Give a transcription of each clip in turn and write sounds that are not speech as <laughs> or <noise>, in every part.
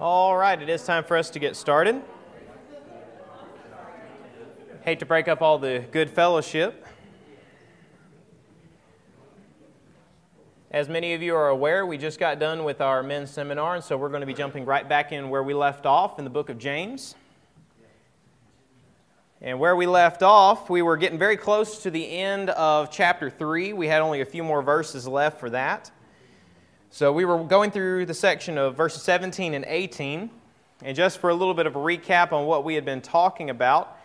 All right, it is time for us to get started. Hate to break up all the good fellowship. As many of you are aware, we just got done with our men's seminar, and so we're going to be jumping right back in where we left off in the book of James. And where we left off, we were getting very close to the end of chapter 3. We had only a few more verses left for that. So we were going through the section of verses 17 and 18. And just for a little bit of a recap on what we had been talking about,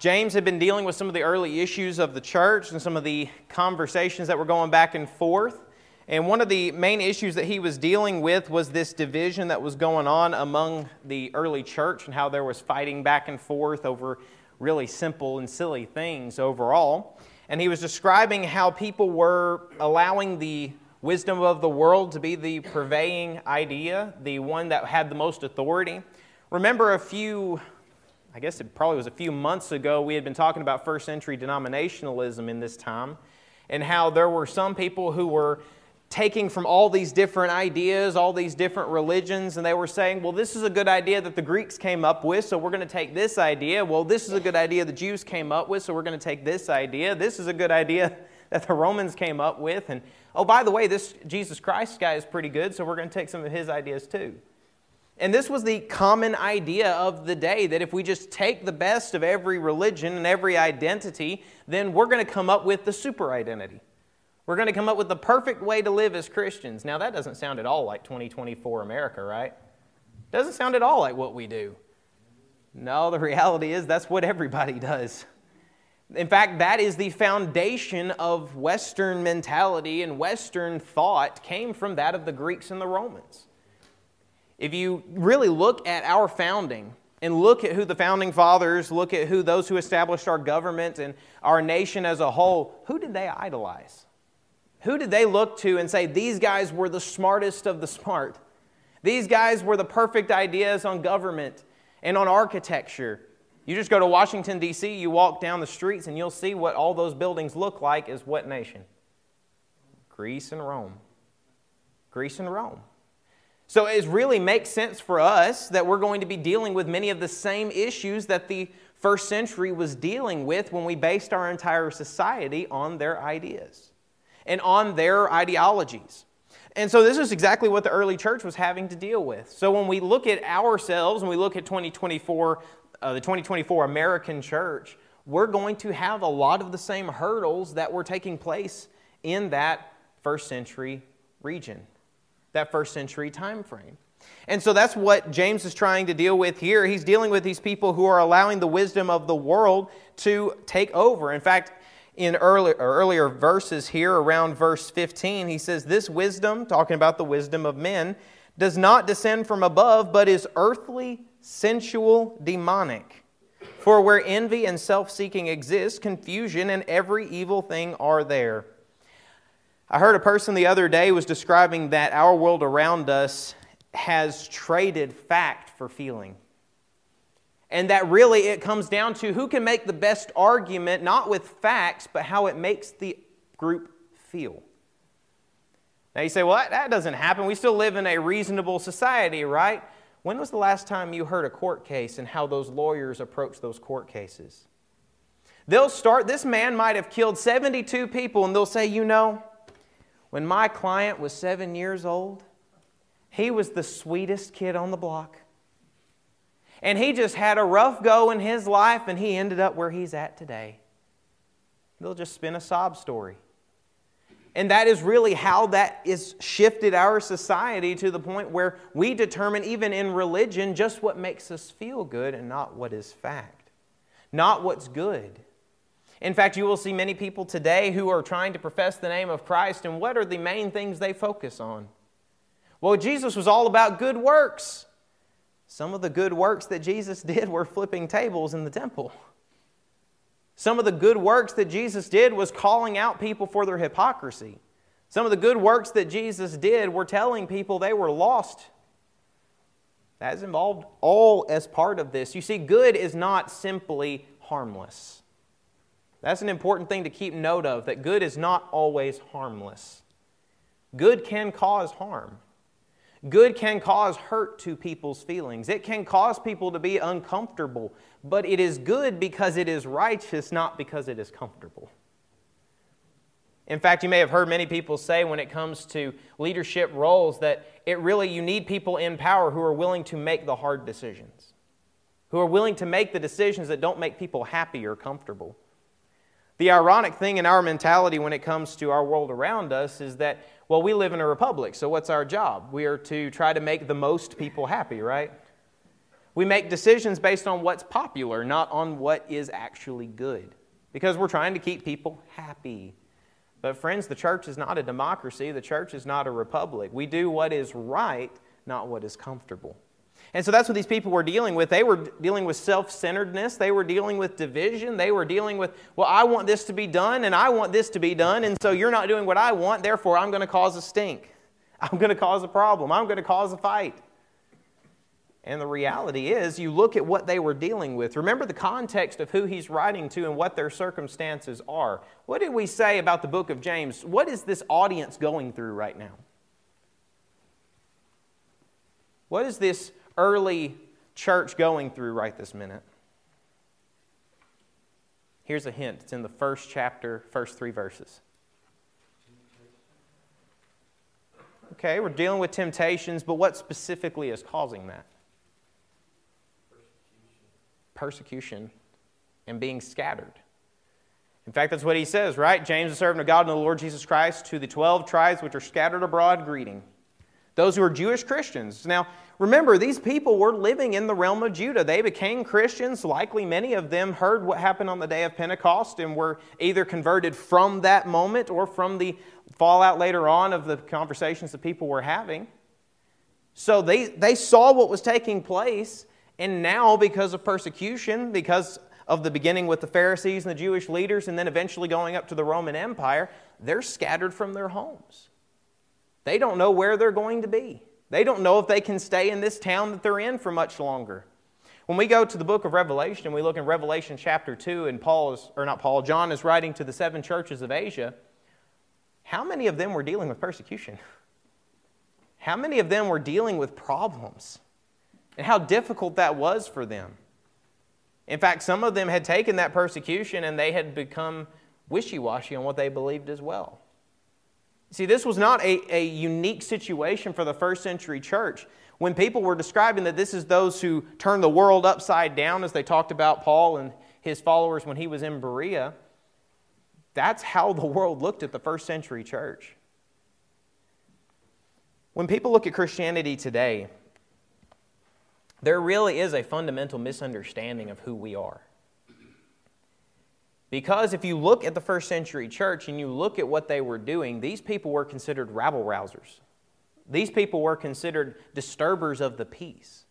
James had been dealing with some of the early issues of the church and some of the conversations that were going back and forth. And one of the main issues that he was dealing with was this division that was going on among the early church and how there was fighting back and forth over really simple and silly things overall. And he was describing how people were allowing the wisdom of the world to be the purveying idea, the one that had the most authority. Remember a few, I guess it probably was a few months ago, we had been talking about first century denominationalism in this time, and how there were some people who were taking from all these different ideas, all these different religions, and they were saying, well, this is a good idea that the Greeks came up with, so we're going to take this idea. Well, this is a good idea the Jews came up with, so we're going to take this idea. This is a good idea that the Romans came up with. And oh, by the way, this Jesus Christ guy is pretty good, so we're going to take some of his ideas too. And this was the common idea of the day that if we just take the best of every religion and every identity, then we're going to come up with the super identity. We're going to come up with the perfect way to live as Christians. Now, that doesn't sound at all like 2024 America, right? Doesn't sound at all like what we do. No, the reality is that's what everybody does. In fact, that is the foundation of Western mentality and Western thought came from that of the Greeks and the Romans. If you really look at our founding and look at who the founding fathers, look at who those who established our government and our nation as a whole, who did they idolize? Who did they look to and say, these guys were the smartest of the smart? These guys were the perfect ideas on government and on architecture. You just go to Washington, D.C., you walk down the streets, and you'll see what all those buildings look like is what nation? Greece and Rome. Greece and Rome. So it really makes sense for us that we're going to be dealing with many of the same issues that the first century was dealing with when we based our entire society on their ideas and on their ideologies. And so this is exactly what the early church was having to deal with. So when we look at ourselves and we look at 2024, uh, the 2024 American church, we're going to have a lot of the same hurdles that were taking place in that first century region, that first century time frame. And so that's what James is trying to deal with here. He's dealing with these people who are allowing the wisdom of the world to take over. In fact, in earlier, earlier verses here, around verse 15, he says, This wisdom, talking about the wisdom of men, does not descend from above, but is earthly, sensual, demonic. For where envy and self seeking exist, confusion and every evil thing are there. I heard a person the other day was describing that our world around us has traded fact for feeling. And that really it comes down to who can make the best argument, not with facts, but how it makes the group feel. Now you say, well, that doesn't happen. We still live in a reasonable society, right? When was the last time you heard a court case and how those lawyers approach those court cases? They'll start, this man might have killed 72 people, and they'll say, you know, when my client was seven years old, he was the sweetest kid on the block. And he just had a rough go in his life and he ended up where he's at today. They'll just spin a sob story. And that is really how that is shifted our society to the point where we determine, even in religion, just what makes us feel good and not what is fact, not what's good. In fact, you will see many people today who are trying to profess the name of Christ, and what are the main things they focus on? Well, Jesus was all about good works. Some of the good works that Jesus <laughs> did were flipping tables in the temple. Some of the good works that Jesus did was calling out people for their hypocrisy. Some of the good works that Jesus did were telling people they were lost. That is involved all as part of this. You see, good is not simply harmless. That's an important thing to keep note of that good is not always harmless. Good can cause harm. Good can cause hurt to people's feelings. It can cause people to be uncomfortable, but it is good because it is righteous, not because it is comfortable. In fact, you may have heard many people say when it comes to leadership roles that it really you need people in power who are willing to make the hard decisions. Who are willing to make the decisions that don't make people happy or comfortable. The ironic thing in our mentality when it comes to our world around us is that well, we live in a republic, so what's our job? We are to try to make the most people happy, right? We make decisions based on what's popular, not on what is actually good, because we're trying to keep people happy. But, friends, the church is not a democracy, the church is not a republic. We do what is right, not what is comfortable. And so that's what these people were dealing with. They were dealing with self centeredness. They were dealing with division. They were dealing with, well, I want this to be done and I want this to be done. And so you're not doing what I want. Therefore, I'm going to cause a stink. <laughs> I'm going to cause a problem. I'm going to cause a fight. And the reality is, you look at what they were dealing with. Remember the context of who he's writing to and what their circumstances are. What did we say about the book of James? What is this audience going through right now? What is this early church going through right this minute? Here's a hint it's in the first chapter, first three verses. Okay, we're dealing with temptations, but what specifically is causing that? Persecution. And being scattered. In fact, that's what he says, right? James, the servant of God and the Lord Jesus Christ, to the 12 tribes which are scattered abroad, greeting. Those who are Jewish Christians. Now, Remember, these people were living in the realm of Judah. They became Christians. Likely many of them heard what happened on the day of Pentecost and were either converted from that moment or from the fallout later on of the conversations that people were having. So they, they saw what was taking place, and now, because of persecution, because of the beginning with the Pharisees and the Jewish leaders, and then eventually going up to the Roman Empire, they're scattered from their homes. They don't know where they're going to be. They don't know if they can stay in this town that they're in for much longer. When we go to the book of Revelation and we look in Revelation chapter 2, and Paul is, or not Paul, John is writing to the seven churches of Asia, how many of them were dealing with persecution? How many of them were dealing with problems? And how difficult that was for them. In fact, some of them had taken that persecution and they had become wishy washy on what they believed as well. See, this was not a, a unique situation for the first century church. When people were describing that this is those who turn the world upside down, as they talked about Paul and his followers when he was in Berea, that's how the world looked at the first century church. When people look at Christianity today, there really is a fundamental misunderstanding of who we are. Because if you look at the first century church and you look at what they were doing, these people were considered rabble rousers. These people were considered disturbers of the peace.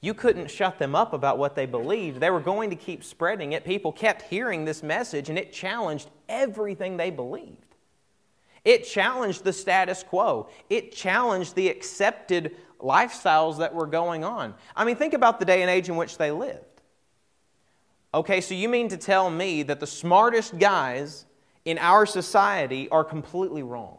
You couldn't shut them up about what they believed. They were going to keep spreading it. People kept hearing this message, and it challenged everything they believed. It challenged the status quo, it challenged the accepted lifestyles that were going on. I mean, think about the day and age in which they lived. Okay, so you mean to tell me that the smartest guys in our society are completely wrong?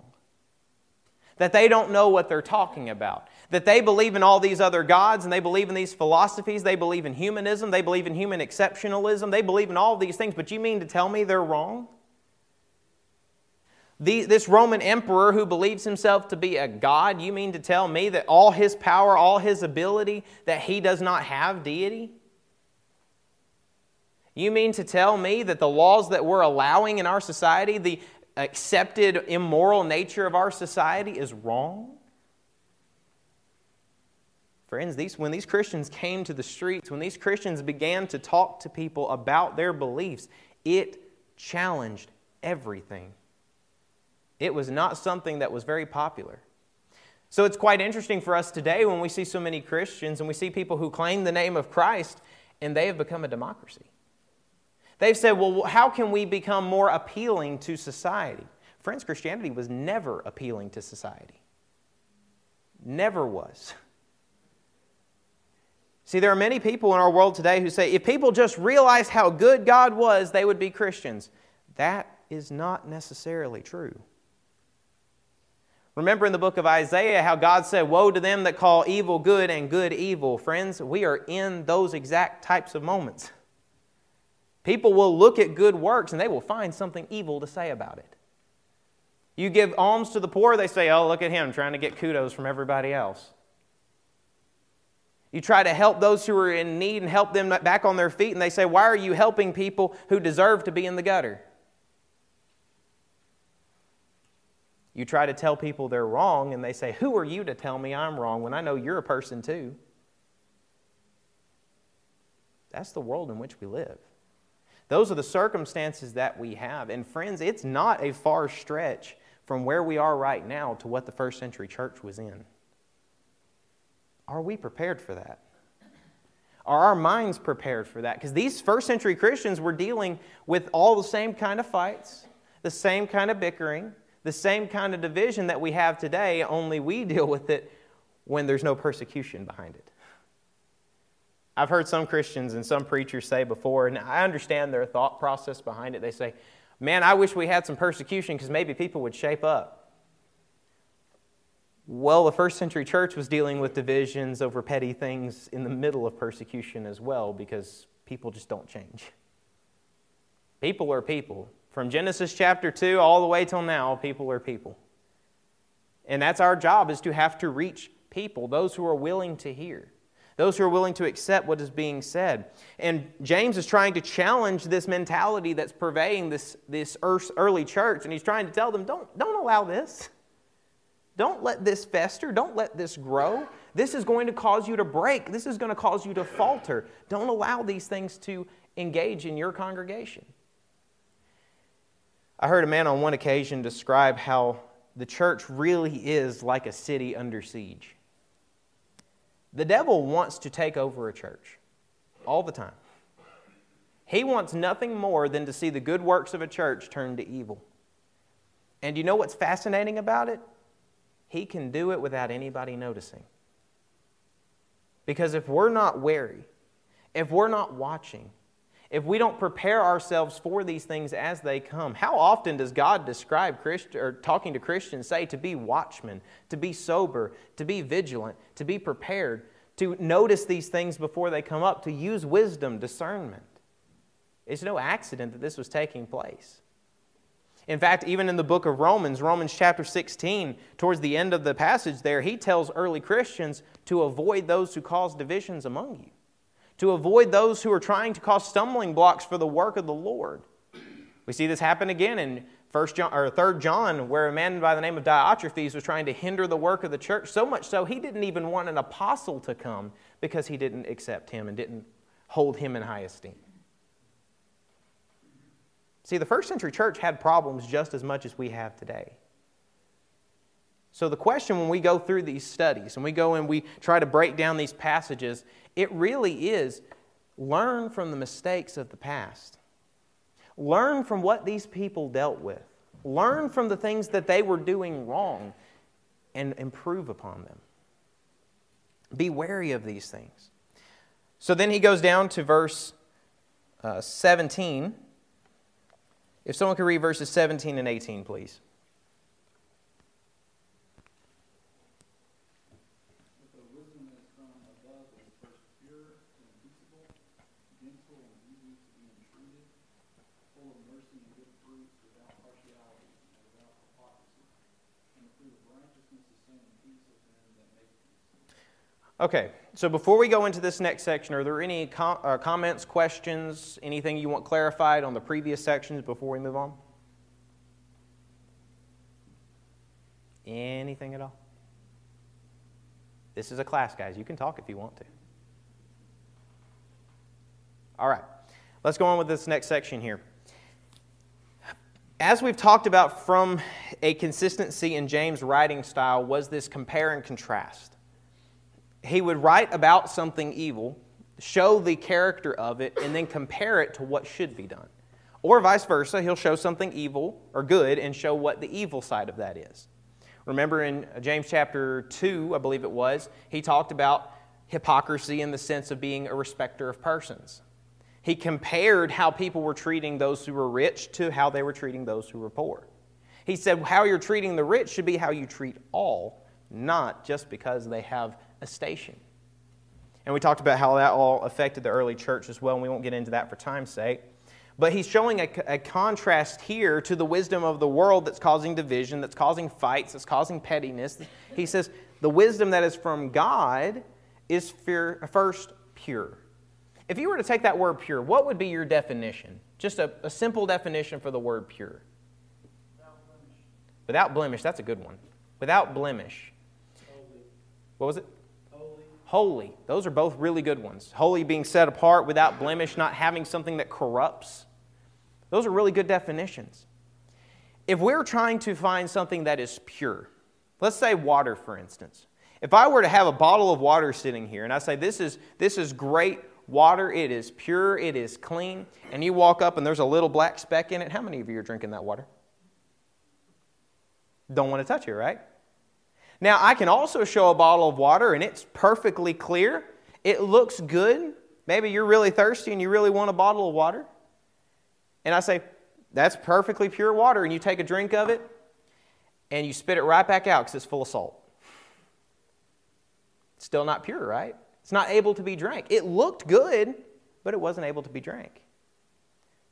That they don't know what they're talking about? That they believe in all these other gods and they believe in these philosophies, they believe in humanism, they believe in human exceptionalism, they believe in all these things, but you mean to tell me they're wrong? The, this Roman emperor who believes himself to be a god, you mean to tell me that all his power, all his ability, that he does not have deity? You mean to tell me that the laws that we're allowing in our society, the accepted immoral nature of our society, is wrong? Friends, these, when these Christians came to the streets, when these Christians began to talk to people about their beliefs, it challenged everything. It was not something that was very popular. So it's quite interesting for us today when we see so many Christians and we see people who claim the name of Christ and they have become a democracy. They've said, well, how can we become more appealing to society? Friends, Christianity was never appealing to society. Never was. See, there are many people in our world today who say if people just realized how good God was, they would be Christians. That is not necessarily true. Remember in the book of Isaiah how God said, Woe to them that call evil good and good evil. Friends, we are in those exact types of moments. People will look at good works and they will find something evil to say about it. You give alms to the poor, they say, Oh, look at him trying to get kudos from everybody else. You try to help those who are in need and help them back on their feet, and they say, Why are you helping people who deserve to be in the gutter? You try to tell people they're wrong, and they say, Who are you to tell me I'm wrong when I know you're a person too? That's the world in which we live. Those are the circumstances that we have. And friends, it's not a far stretch from where we are right now to what the first century church was in. Are we prepared for that? Are our minds prepared for that? Because these first century Christians were dealing with all the same kind of fights, the same kind of bickering, the same kind of division that we have today, only we <laughs> deal with it when there's no persecution behind it. I've heard some Christians and some preachers say before, and I understand their thought process behind it. They say, Man, I wish we had some persecution because maybe people would shape up. Well, the first century church was dealing with divisions over petty things in the middle of persecution as well because people just don't change. People are people. From Genesis chapter 2 all the way till now, people are people. And that's our job is to have to reach people, those who are willing to hear, those who are willing to accept what is being said. And James is trying to challenge this mentality that's pervading this, this early church, and he's trying to tell them don't, don't allow this. Don't let this fester. Don't let this grow. This is going to cause you to break. This is going to cause you to falter. Don't allow these things to engage in your congregation. I heard a man on one occasion describe how the church really is like a city under siege. The devil wants to take over a church all the time. He wants nothing more than to see the good works of a church turned to evil. And you know what's fascinating about it? He can do it without anybody noticing. Because if we're not wary, if we're not watching, if we don't prepare ourselves for these things as they come, how often does God describe Christ, or talking to Christians say to be watchmen, to be sober, to be vigilant, to be prepared, to notice these things before they come up, to use wisdom, discernment? It's no accident that this was taking place. In fact, even in the book of Romans, Romans chapter 16, towards the end of the passage there, he tells early Christians to avoid those who cause divisions among you to avoid those who are trying to cause stumbling blocks for the work of the Lord. We see this happen again in First John or Third John, where a man by the name of Diotrephes was trying to hinder the work of the church. So much so, he didn't even want an apostle to come because he didn't accept him and didn't hold him in high esteem. See, the first century church had problems just as much as we have today. So, the question when we go through these studies and we go and we try to break down these passages, it really is learn from the mistakes of the past. Learn from what these people dealt with. Learn from the things that they were doing wrong and improve upon them. Be wary of these things. So then he goes down to verse uh, 17. If someone could read verses 17 and 18, please. Okay, so before we go into this next section, are there any com- uh, comments, questions, anything you want clarified on the previous sections before we move on? Anything at all? This is a class, guys. You can talk if you want to. All right, let's go on with this next section here. As we've talked about from a consistency in James' writing style, was this compare and contrast he would write about something evil, show the character of it, and then compare it to what should be done. Or vice versa, he'll show something evil or good and show what the evil side of that is. Remember in James chapter 2, I believe it was, he talked about hypocrisy in the sense of being a respecter of persons. He compared how people were treating those who were rich to how they were treating those who were poor. He said, How you're treating the rich should be how you treat all, not just because they have a station. And we talked about how that all affected the early church as well, and we won't get into that for time's sake. But he's showing a, a, contrast here to the wisdom of the world that's causing division, that's causing fights, that's causing pettiness. He says the wisdom that is from God is fear, first pure. If you were to take that word pure, what would be your definition? Just a, a simple definition for the word pure. Without blemish. Without blemish, that's a good one. Without blemish. What was it? Holy. Those are both really good ones. Holy being set apart, without blemish, not having something that corrupts. Those are really good definitions. If we're trying to find something that is pure, let's say water, for instance. If I were to have a bottle of water sitting here and I say, This is, this is great water, it is pure, it is clean, and you walk up and there's a little black speck in it, how many of you are drinking that water? Don't want to touch it, right? Now, I can also show a bottle of water and it's perfectly clear. It looks good. Maybe you're really thirsty and you really want a bottle of water. And I say, That's perfectly pure water. And you take a drink of it and you spit it right back out because it's full of salt. Still not pure, right? It's not able to be drank. It looked good, but it wasn't able to be drank.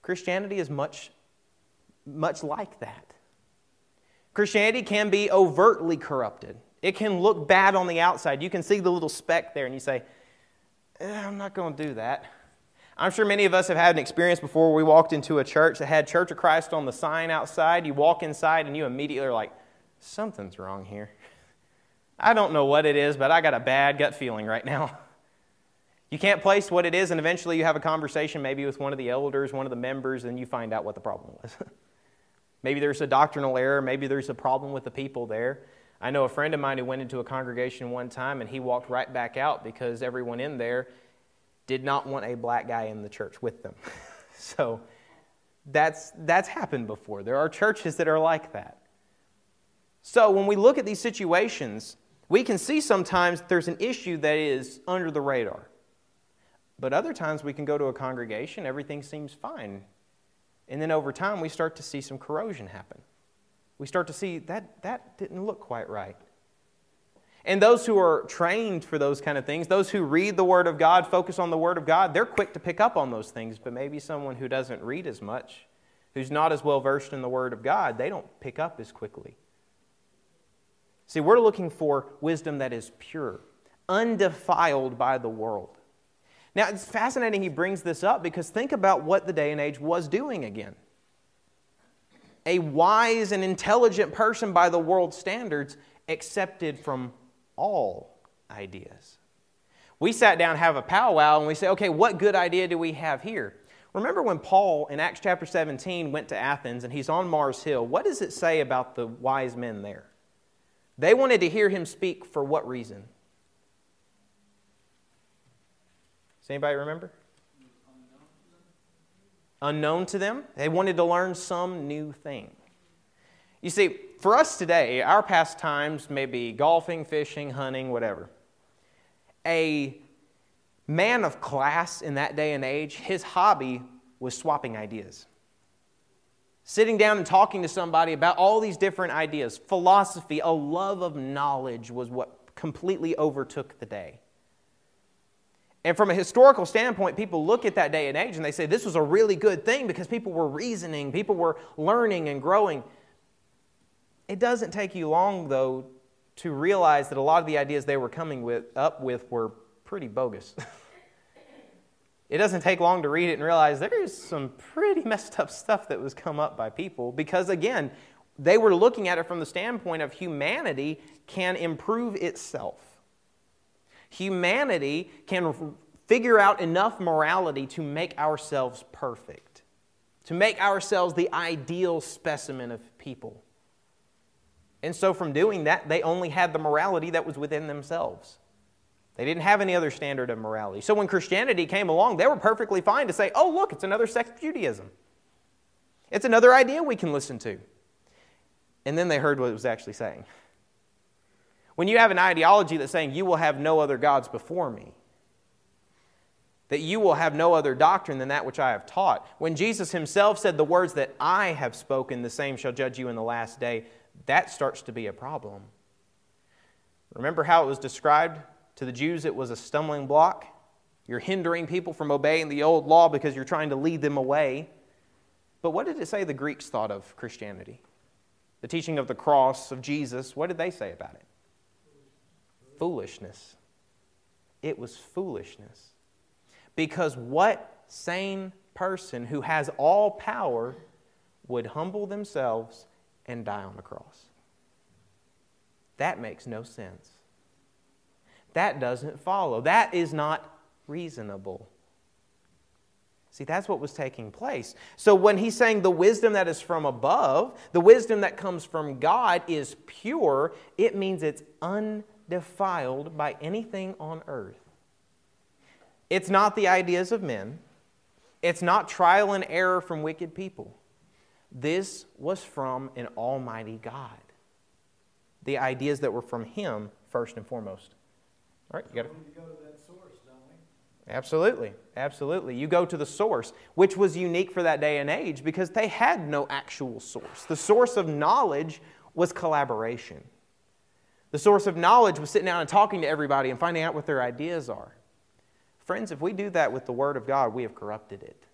Christianity is much, much like that. Christianity can be overtly corrupted. It can look bad on the outside. You can see the little speck there and you say, eh, I'm not going to do that. I'm sure many of us have had an experience before we walked into a church that had Church of Christ on the sign outside. You walk inside and you immediately are like, something's wrong here. I don't know what it is, but I got a bad gut feeling right now. You can't place what it is, and eventually you have a conversation maybe with one of the elders, one of the members, and you find out what the problem was. <laughs> maybe there's a doctrinal error, maybe there's a problem with the people there. I know a friend of mine who went into a congregation one time and he walked right back out because everyone in there did not want a black guy in the church with them. <laughs> so that's, that's happened before. There are churches that are like that. So when we look at these situations, we can see sometimes there's an issue that is under the radar. But other times we can go to a congregation, everything seems fine. And then over time, we start to see some corrosion happen. We start to see that that didn't look quite right. And those who are trained for those kind of things, those who read the Word of God, focus on the Word of God, they're quick to pick up on those things. But maybe someone who doesn't read as much, who's not as well versed in the Word of God, they don't pick up as quickly. See, we're looking for wisdom that is pure, undefiled by the world. Now, it's fascinating he brings this up because think about what the day and age was doing again. A wise and intelligent person by the world's standards accepted from all ideas. We sat down have a powwow and we say, okay, what good idea do we have here? Remember when Paul in Acts chapter 17 went to Athens and he's on Mars Hill? What does it say about the wise men there? They wanted to hear him speak for what reason? Does anybody remember? Unknown to them. They wanted to learn some new thing. You see, for us today, our pastimes may be golfing, fishing, hunting, whatever. A man of class in that day and age, his hobby was swapping ideas. Sitting down and talking to somebody about all these different ideas. Philosophy, a love of knowledge was what completely overtook the day. And from a historical standpoint, people look at that day and age and they say this was a really good thing because people were reasoning, people were learning and growing. It doesn't take you long, though, to realize that a lot of the ideas they were coming with, up with were pretty bogus. <laughs> it doesn't take long to read it and realize there is some pretty <laughs> messed up stuff that was come up by people because, again, they were looking at it from the standpoint of humanity can improve itself humanity can figure out enough morality to make ourselves perfect, to make ourselves the ideal specimen of people. And so, from doing that, they only had the morality that was within themselves. They didn't have any other standard of morality. So, when Christianity came along, they were perfectly fine to say, oh, look, it's another sect of Judaism. It's another idea we can listen to. And then they heard what it was actually saying. When you have an ideology that's saying, you will have no other gods before me, that you will have no other doctrine than that which I have taught. When Jesus himself said, The words that I have spoken, the same shall judge you in the last day, that starts to be a problem. Remember how it was described to the Jews? It was a stumbling block. You're hindering people from obeying the old law because you're trying to lead them away. But what did it say the Greeks thought of Christianity? The teaching of the cross of Jesus, what did they say about it? Foolishness. It was foolishness. Because what sane person who has all power would humble themselves and die on the cross? That makes no sense. That doesn't follow. That is not reasonable. See, that's what was taking place. So when he's saying the wisdom that is from above, the wisdom that comes from God is pure, it means it's undefiled by anything on earth. It's not the ideas of men, it's not trial and error from wicked people. This was from an almighty God. The ideas that were from Him, first and foremost. All right, you got it. Absolutely, absolutely. You go to the source, which was unique for that day and age because they had no actual source. The source of knowledge was collaboration. The source of knowledge was sitting down and talking to everybody and finding out what their ideas are. Friends, if we do that with the Word of God, we have corrupted it.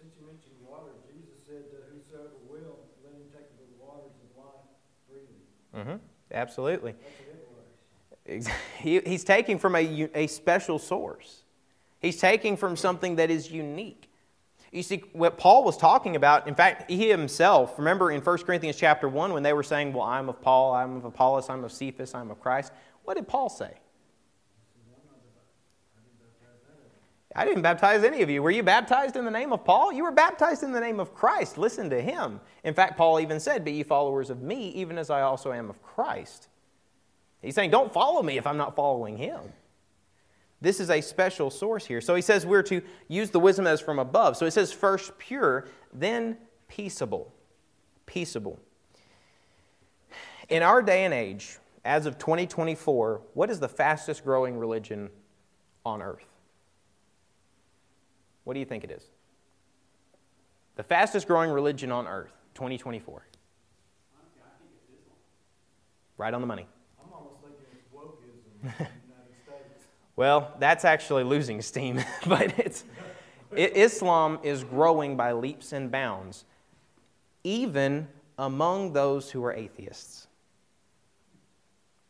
Since you mentioned water, Jesus said, uh, Whosoever will, let him take the waters of life freely. Mm-hmm. Absolutely. That's a good <laughs> He, he's taking from a, a special source. He's taking from something that is unique. You see, what Paul was talking about, in fact, he himself, remember in 1 Corinthians chapter 1 when they were saying, Well, I'm of Paul, I'm of Apollos, I'm of Cephas, I'm of Christ, what did Paul say? I didn't baptize any of you. Were you baptized in the name of Paul? You were baptized in the name of Christ. Listen to him. In fact, Paul even said, Be ye followers of me, even as I also am of Christ. He's saying, Don't follow me if I'm not following him. This is a special source here. So he says we're to use the wisdom that is from above. So it says first pure, then peaceable. Peaceable. In our day and age, as of 2024, what is the fastest growing religion on earth? What do you think it is? The fastest growing religion on earth, 2024. Right on the money. <laughs> Well, that's actually losing steam, <laughs> but it's, it, Islam is growing by leaps and bounds, even among those who are atheists.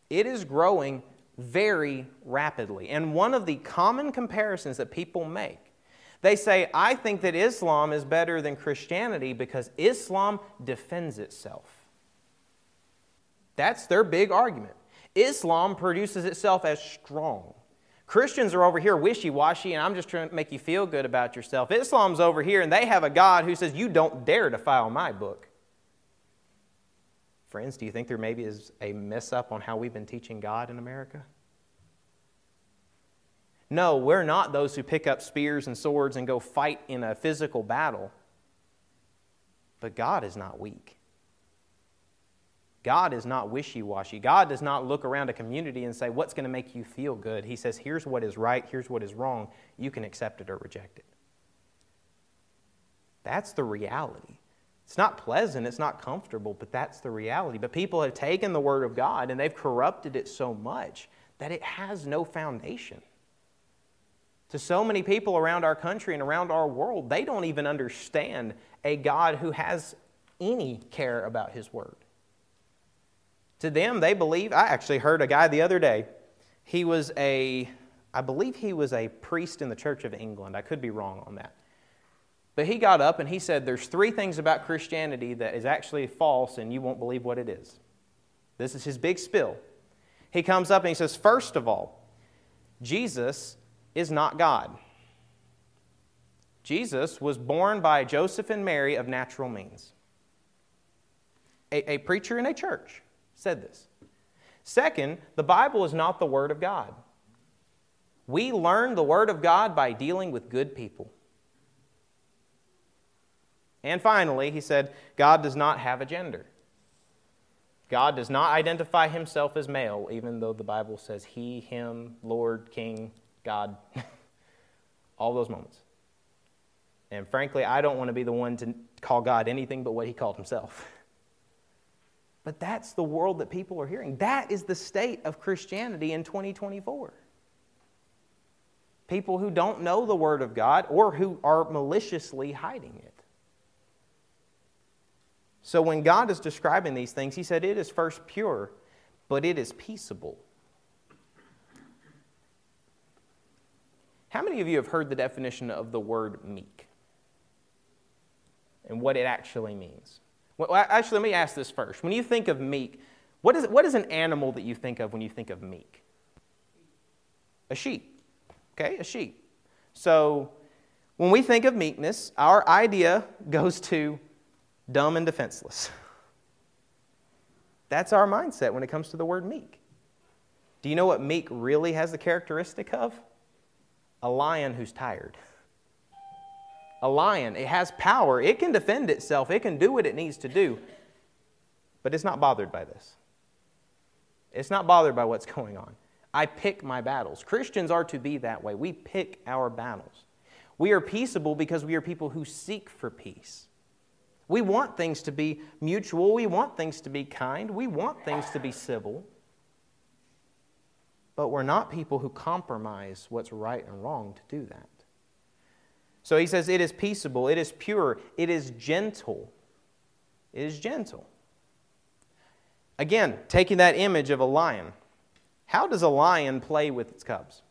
It is growing very rapidly. And one of the common comparisons that people make, they say, I think that Islam is better than Christianity because Islam defends itself. That's their big argument. Islam produces itself as strong. Christians are over here wishy washy, and I'm just trying to make you feel good about yourself. Islam's over here, and they have a God who says, You don't dare defile my book. Friends, do you think there maybe is a mess up on how we've been teaching God in America? No, we're not those who pick up spears and swords and go fight in a physical battle. But God is not weak. God is not wishy washy. God does not look around a community and say, What's going to make you feel good? He says, Here's what is right, here's what is wrong. You can accept it or reject it. That's the reality. It's not pleasant, it's not comfortable, but that's the reality. But people have taken the Word of God and they've corrupted it so much that it has no foundation. To so many people around our country and around our world, they don't even understand a God who has any care about His Word. To them, they believe. I actually heard a guy the other day. He was a, I believe he was a priest in the Church of England. I could be wrong on that. But he got up and he said, There's three things about Christianity that is actually false, and you won't believe what it is. This is his big spill. He comes up and he says, First of all, Jesus is not God. Jesus was born by Joseph and Mary of natural means. A, a preacher in a church said this. Second, the Bible is not the Word of God. We learn the Word of God by dealing with good people. And finally, he said, God does not have a gender. God does not identify himself as male, even though the Bible says he, him, Lord, King, God. <laughs> All those moments. And frankly, I don't want to be the one to call God anything but what he called himself. <laughs> But that's the world that people are hearing. That is the state of Christianity in 2024. People who don't know the Word of God or who are maliciously hiding it. So when God is describing these things, He said, It is first pure, but it is peaceable. How many of you have heard the definition of the word meek and what it actually means? Well, actually, let me ask this first. When you think of meek, what is, what is an animal that you think of when you think of meek? A sheep. Okay, a sheep. So when we think of meekness, our idea <laughs> goes to dumb and defenseless. <laughs> That's our mindset when it comes to the word meek. Do you know what meek really has the characteristic of? A lion who's tired. <laughs> A lion, it has power. It can defend itself, it can do what it needs to do, but it's not bothered by this. It's not bothered by what's <laughs> going on. I pick my battles. Christians are to be that way. We pick our battles. We are peaceable because we are people who seek for peace. We want things to be mutual. We want things to be kind. We want things to be civil. But we're not people who compromise what's right and wrong to do that. So he says, It is peaceable, it is pure, it is gentle. It is gentle. Again, taking that image of a lion, how does a lion play with its cubs?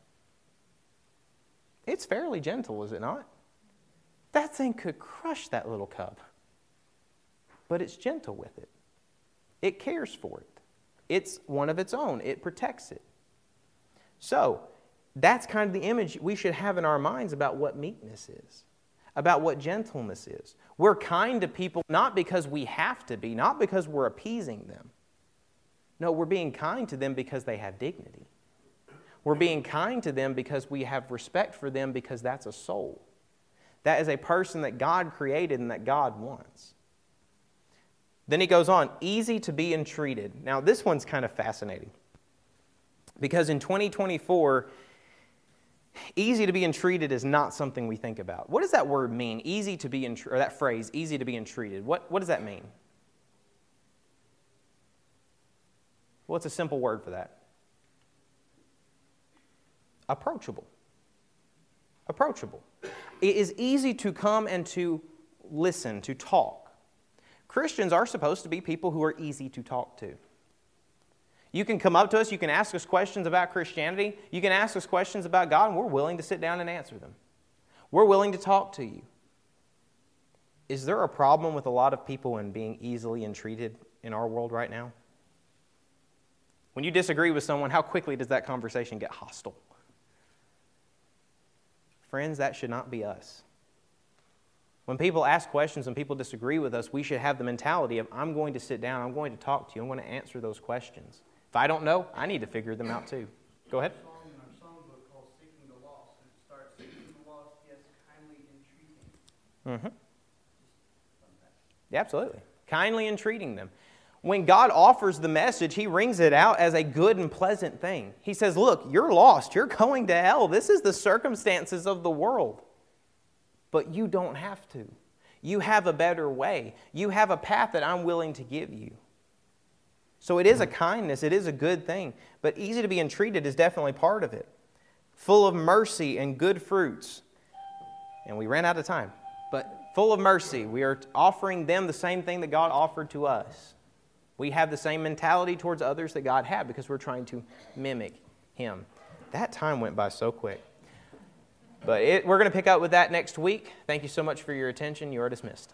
It's fairly gentle, is it not? That thing could crush that little cub but it's gentle with it. It cares for it. It's one of its own, it protects it. So, that's kind of the image we should have in our minds about what meekness is, about what gentleness is. We're kind to people not because we have to be, not because we're appeasing them. No, we're being kind to them because they have dignity. We're being kind to them because we have respect for them because that's a soul. That is a person that God created and that God wants. Then he goes on, easy to be entreated. Now, this one's kind of fascinating because in 2024, easy to be entreated is not something we think about. What does that word mean? Easy to be, entreated, or that phrase, easy to be entreated. What, what does that mean? Well, it's a simple word for that? Approachable. Approachable. It is easy to come and to listen, to talk. Christians are supposed to be people who are easy to talk to. You can come up to us, you can ask us questions about Christianity, you can ask us questions about God, and we're willing to sit down and answer them. We're willing to talk to you. Is there a problem with a lot of people in being easily entreated in our world right now? When you disagree with someone, how quickly does that conversation get hostile? Friends, that should not be us. When people ask questions and people disagree with us, we should have the mentality of, I'm going to sit down, I'm going to talk to you, I'm going to answer those questions. If I don't know, I need to figure them out too. Go ahead. Mm-hmm. Yeah, absolutely. Kindly entreating them. When God offers the message, He rings it out as a good and pleasant thing. He says, Look, you're lost. You're going to hell. This is the circumstances of the world but you don't have to. You have a better way. You have a path that I'm willing to give you. So it is a kindness, it is a good thing, but easy to be entreated is definitely part of it. Full of mercy and good fruits. And we ran out of time, but full of mercy. We are offering them the same thing that God offered to us. We have the same mentality towards others that God had because we're trying to mimic Him. That time went by so quick. But it, we're going to pick up with that next week. Thank you so much for your attention. You are dismissed.